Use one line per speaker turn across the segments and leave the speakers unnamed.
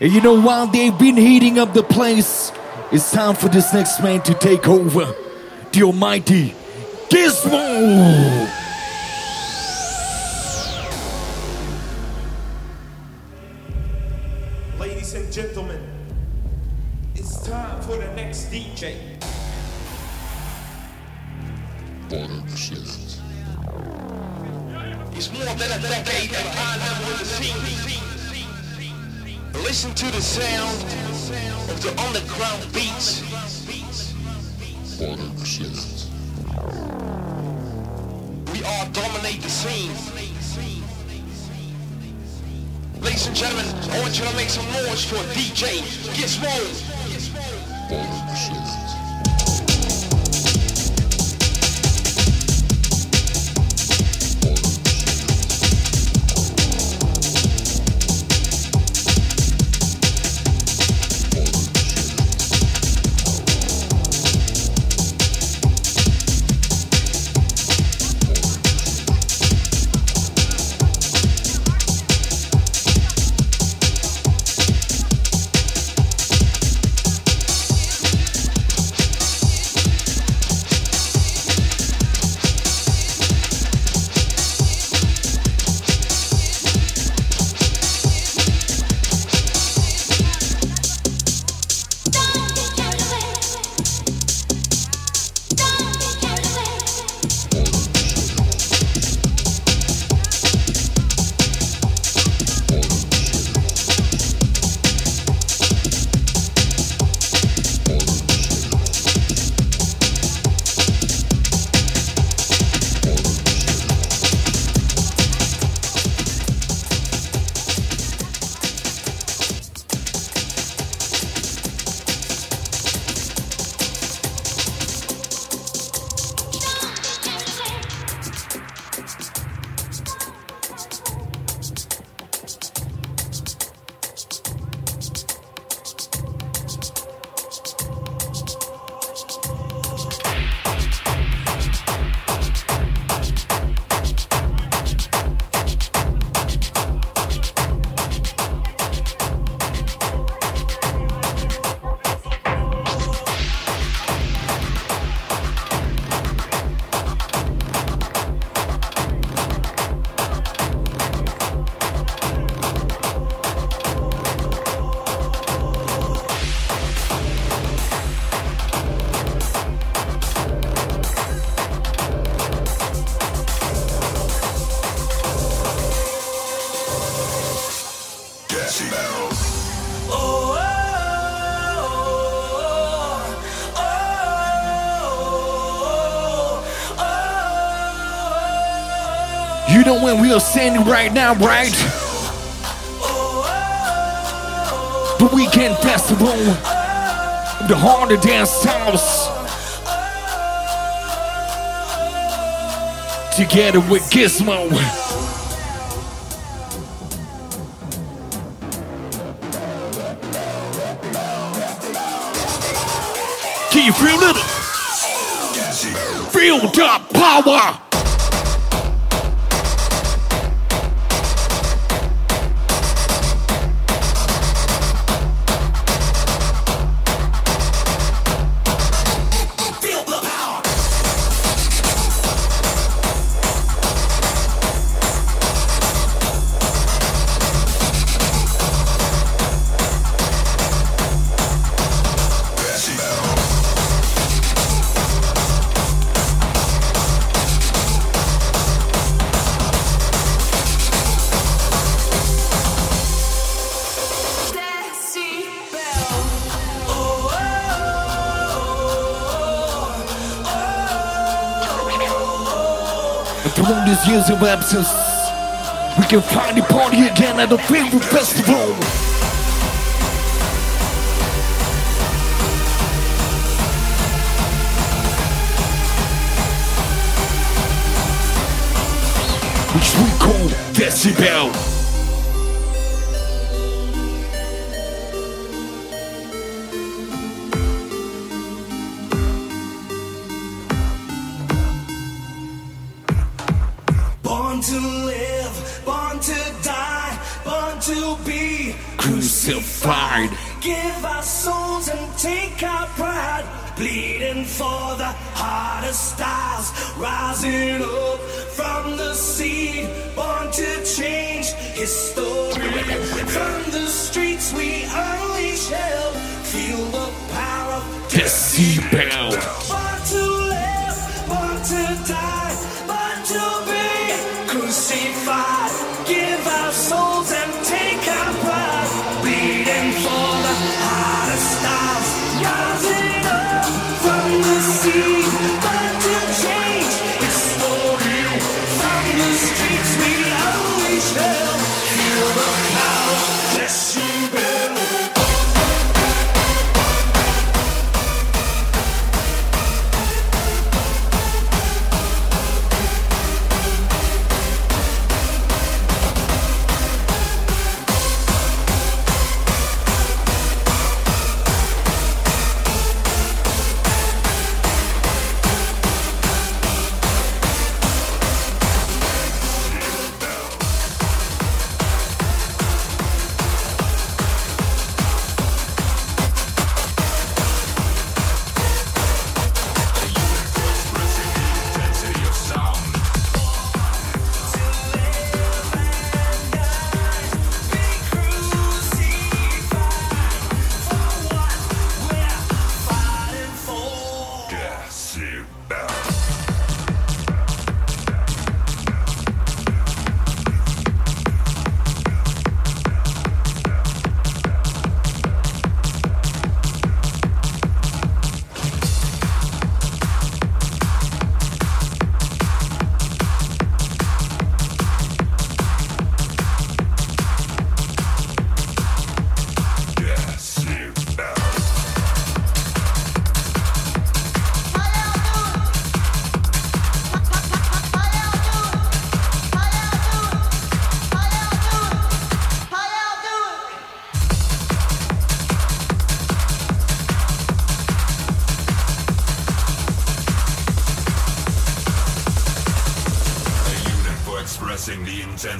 And you know, while they've been heating up the place, it's time for this next man to take over. The almighty Gizmo!
Ladies and gentlemen, it's time for the next DJ.
It's more than a decade at high level in the scene. Listen to the sound of the underground beats. We all dominate the scene. Ladies and gentlemen, I want you to make some noise for DJ Gizmo.
You are standing right now, right? The weekend festival, the Harder Dance House. Together with Gizmo. Can you feel it? Feel the power. Years of absence, we can finally party again at the favorite festival. Which we call Decibel.
hardest styles stars rising up from the seed, born to change history. From the streets we unleash hell.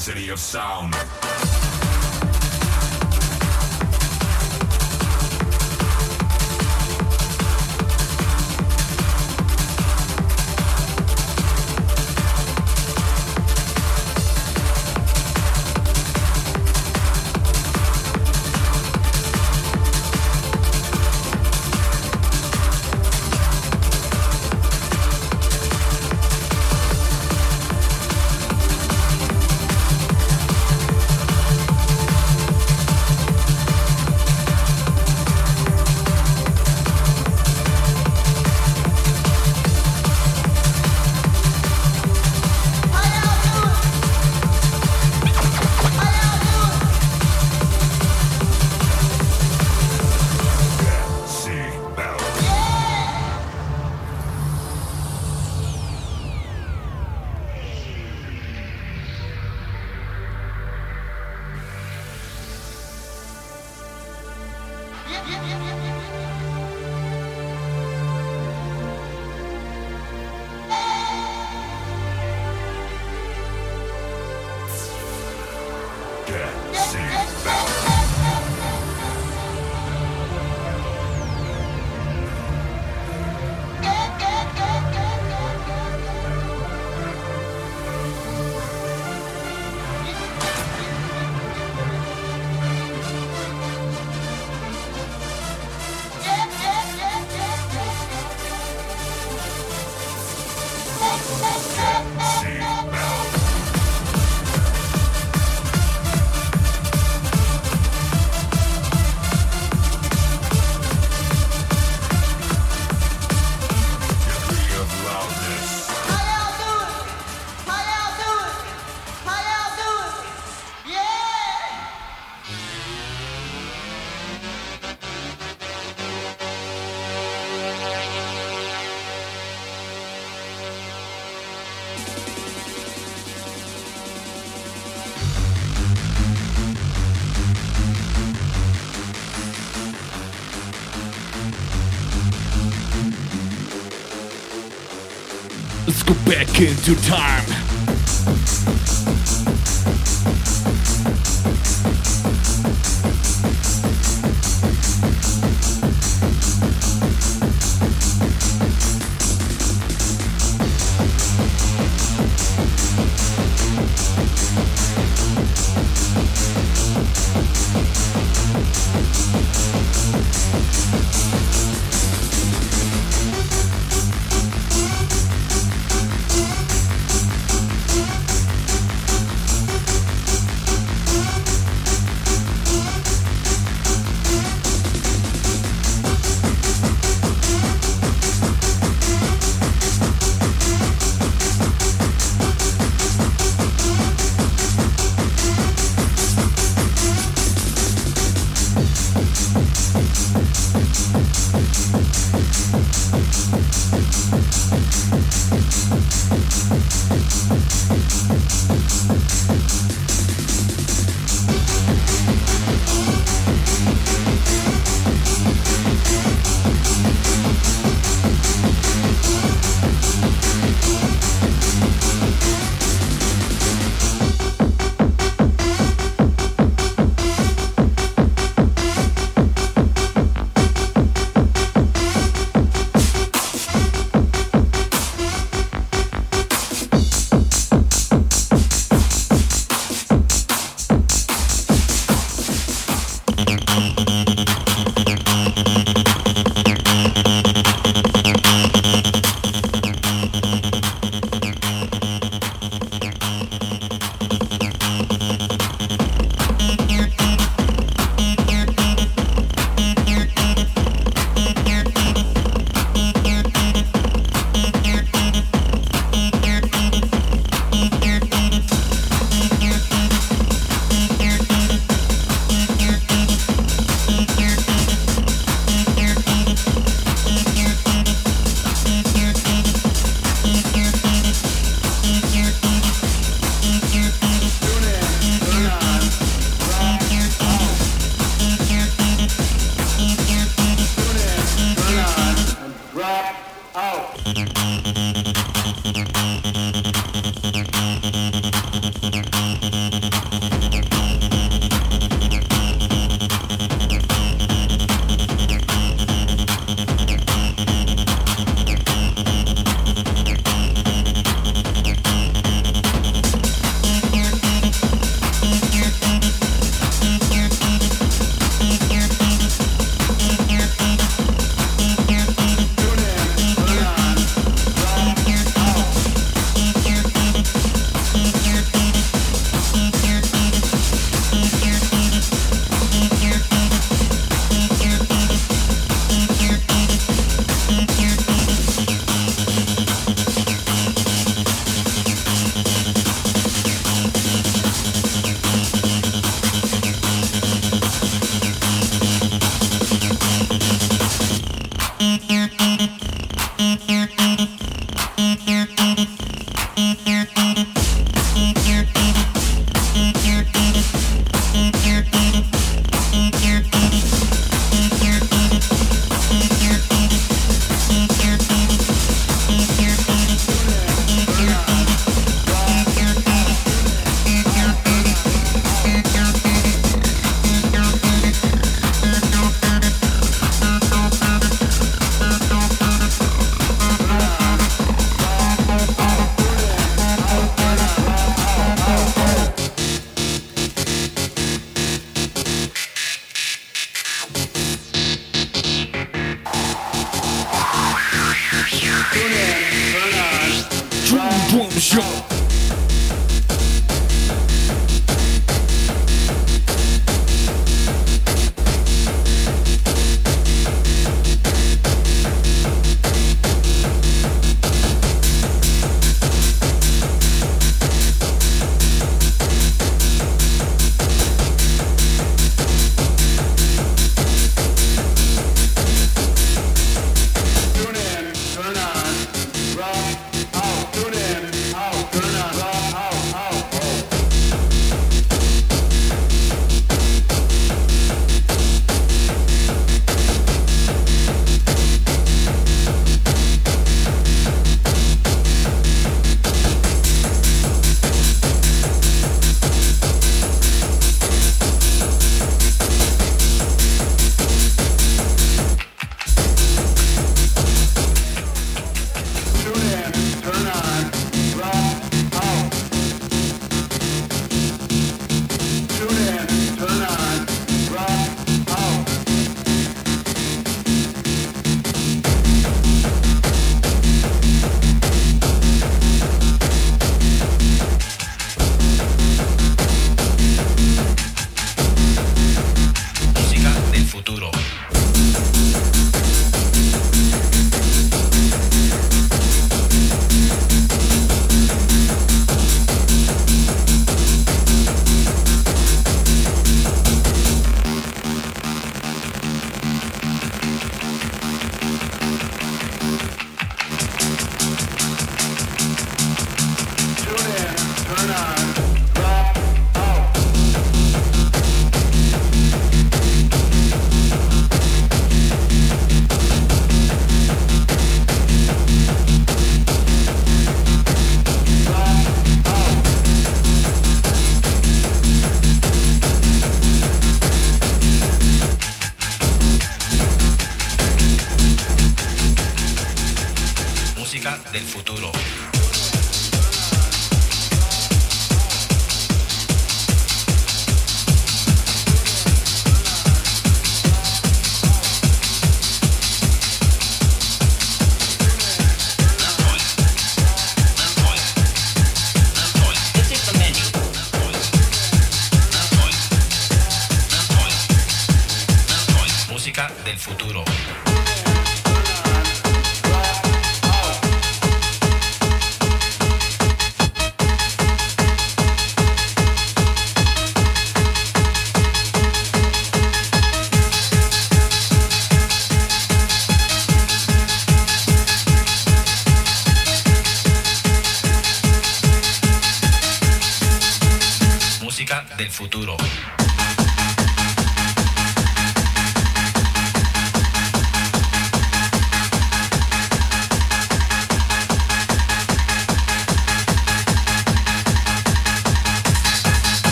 City of
Sound.
To time.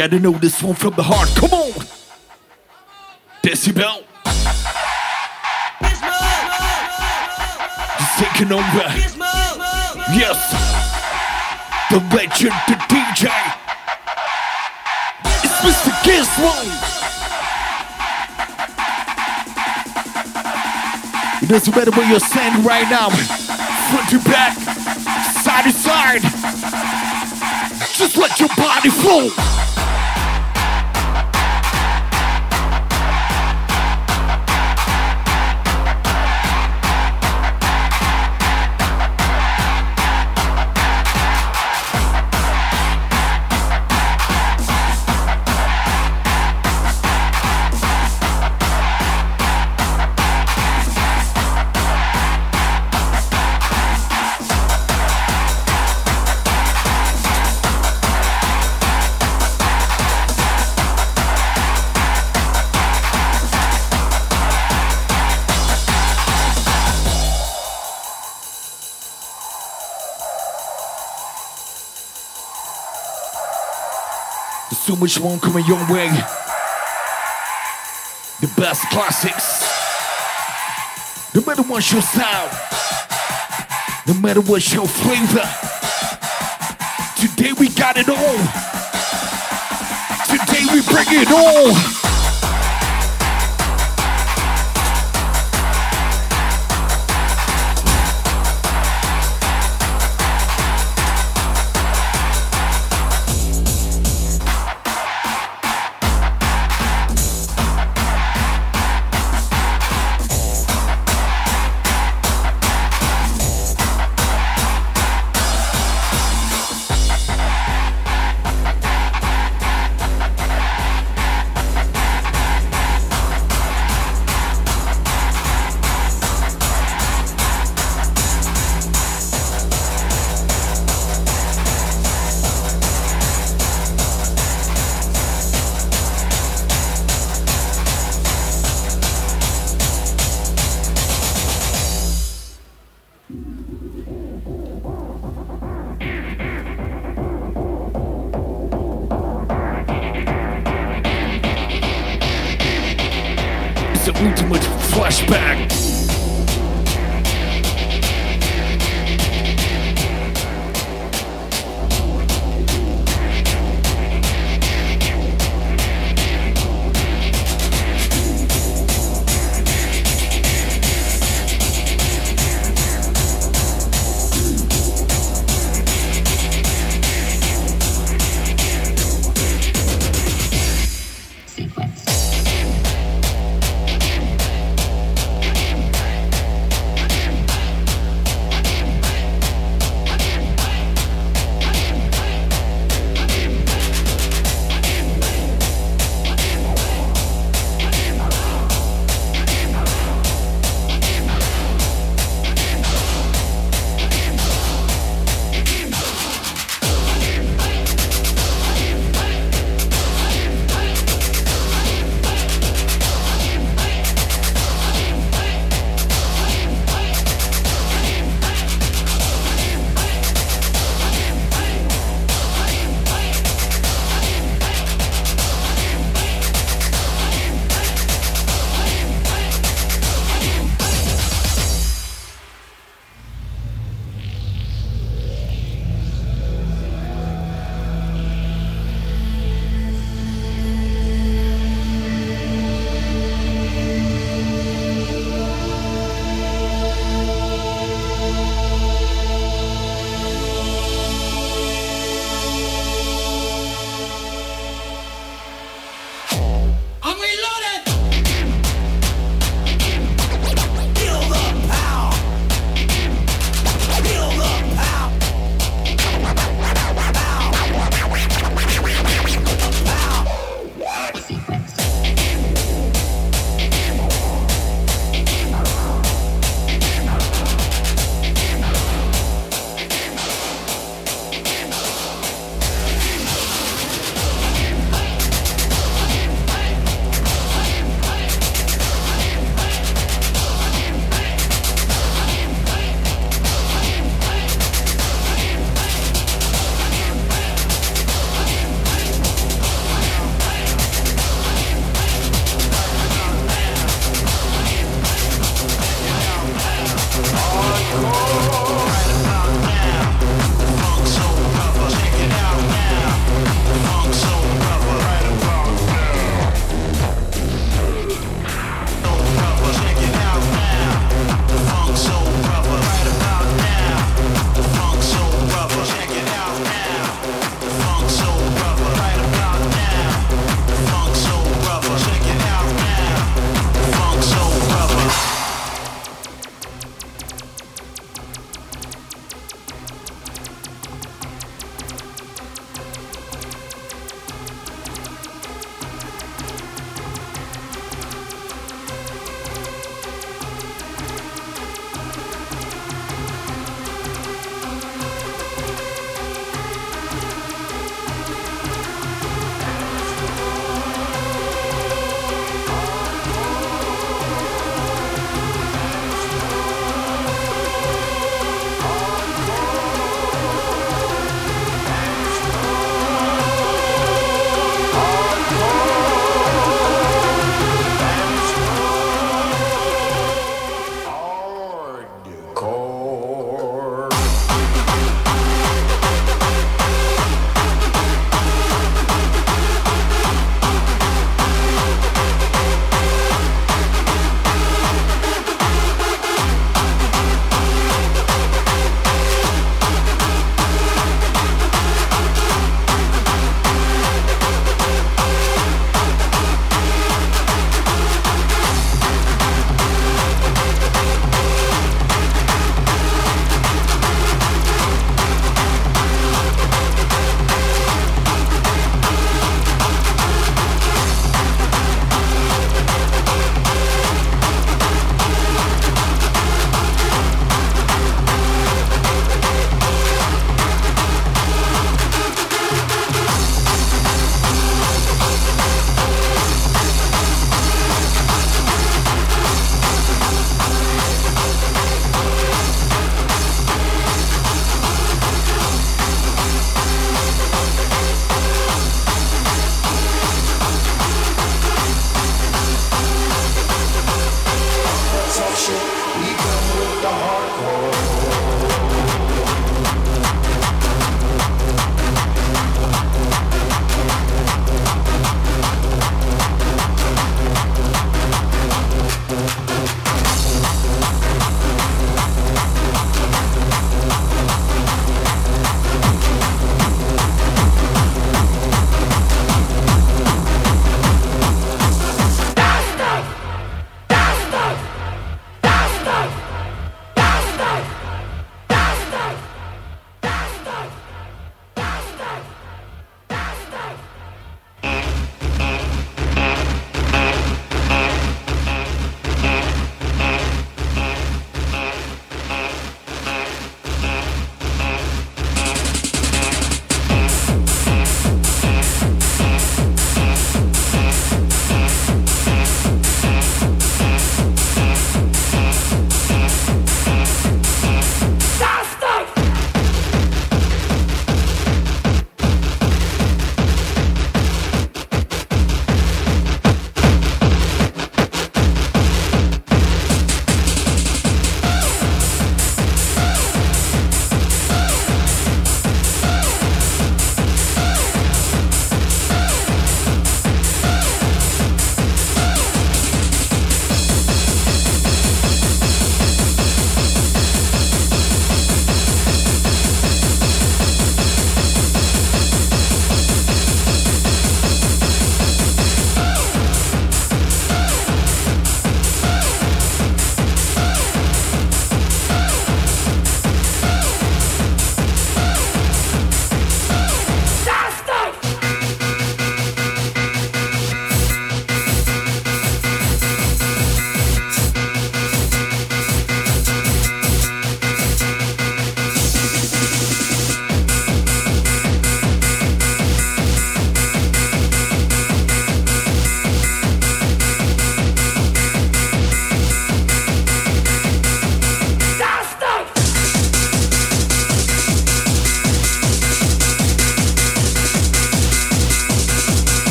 gotta know this one from the heart. Come on! Decibel. He's taking over. Yes! The legend, the DJ. It's Mr. Gizmo. It doesn't matter where you're standing right now. Front to back, side to side. Just let your body flow. So much more coming your way. The best classics. No matter what's your style, no matter what's your flavor. Today we got it all. Today we bring it all.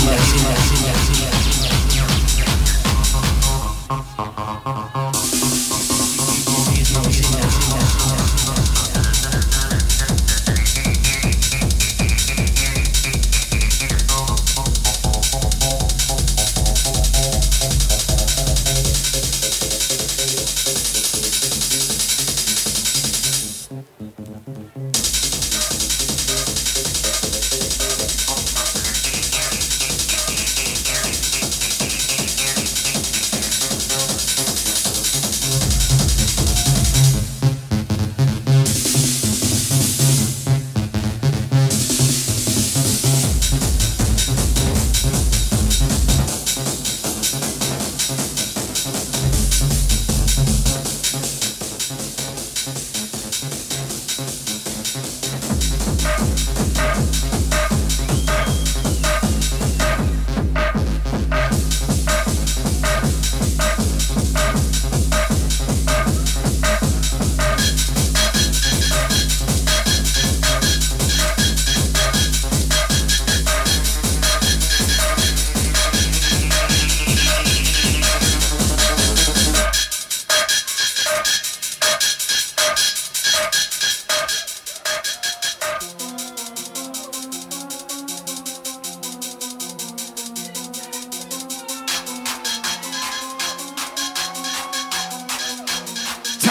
Gizmo,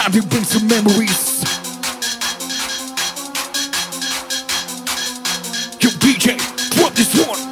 Time to bring some memories. Yo, DJ, drop this one.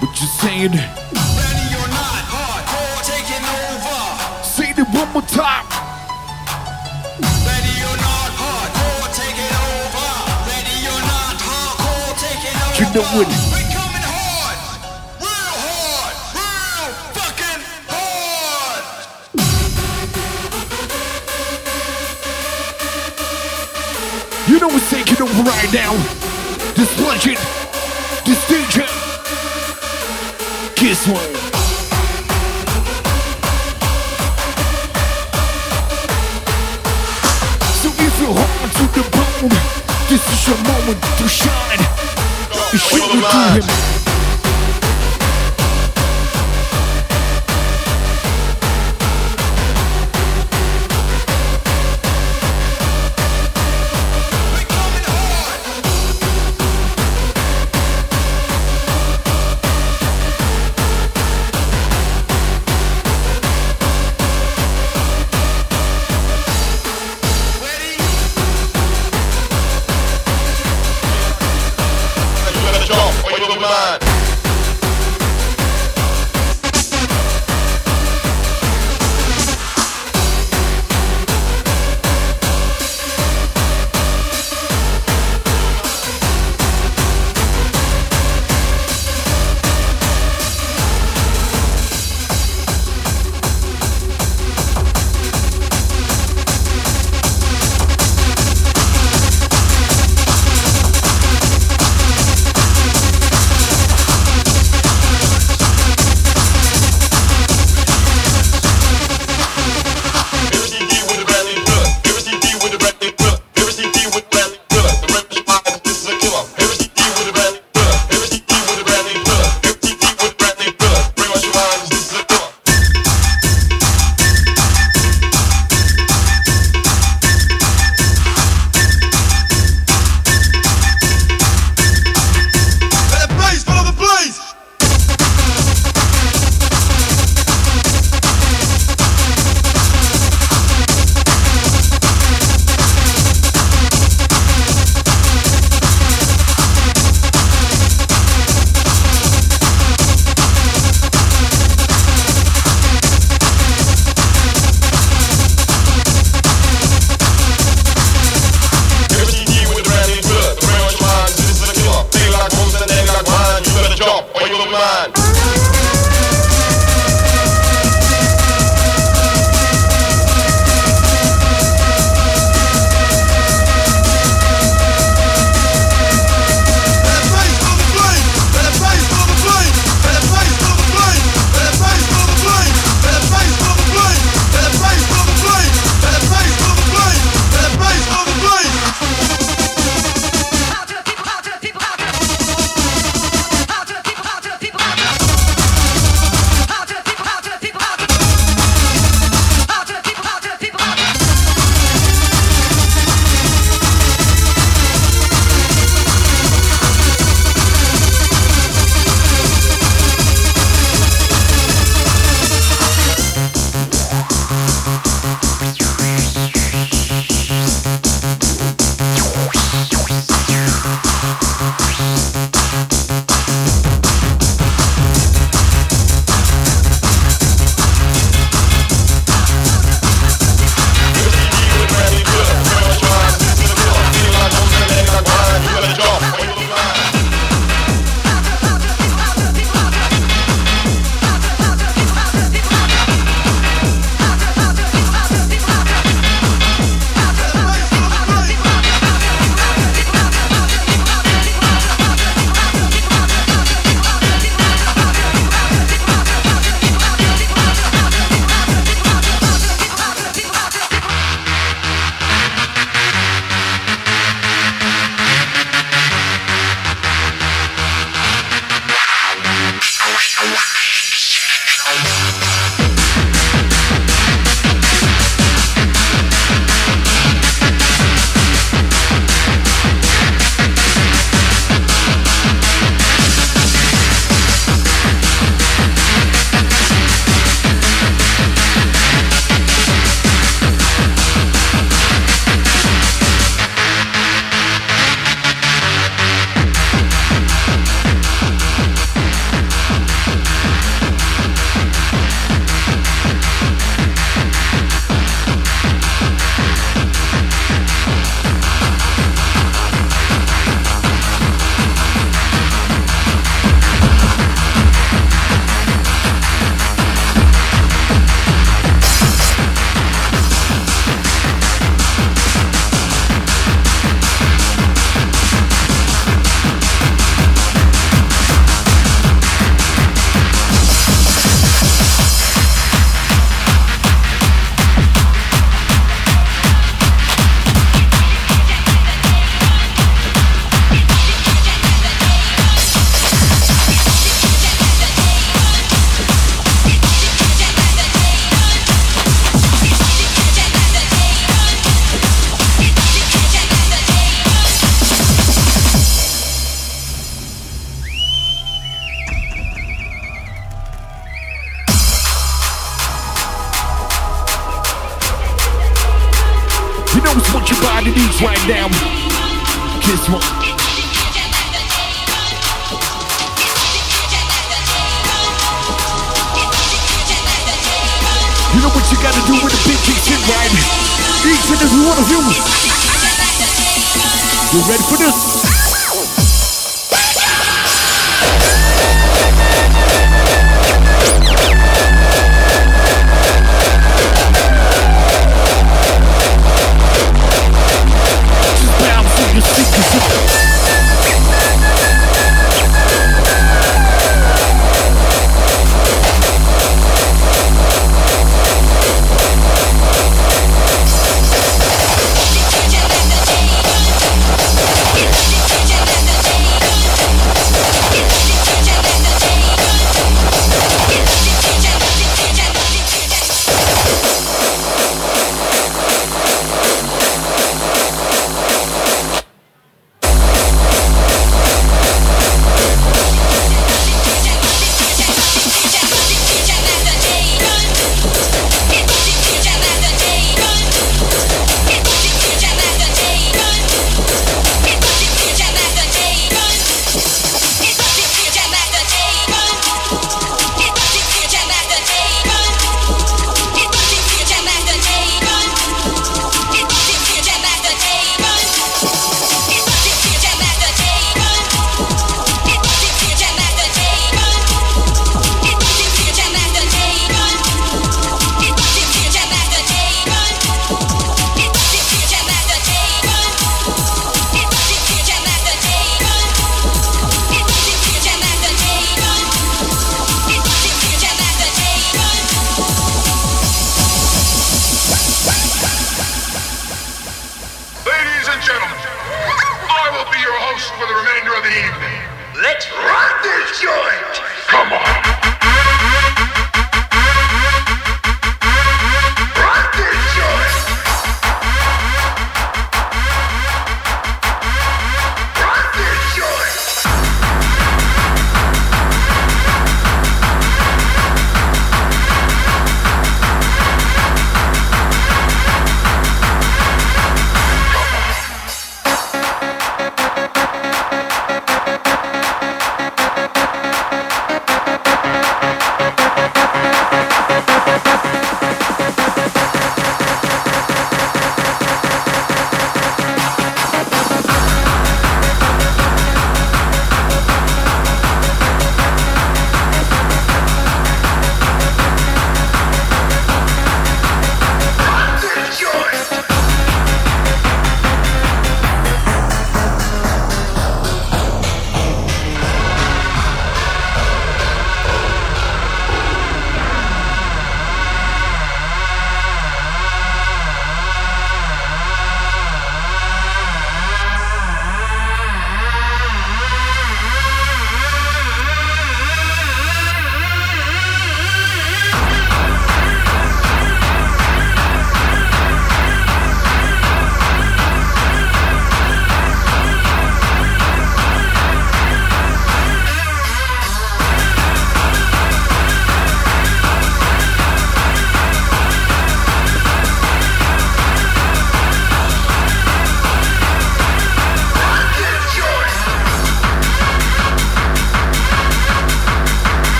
What you saying?
Ready or not, hardcore taking over.
Say it one more time.
Ready or not, hardcore taking over. Ready or not, hardcore taking over.
You know it.
We coming hard, real hard, real fucking hard.
You know what's taking over right now? This legend, Kiss One. So if you're hard to the bone, this is your moment to shine. Show it to him.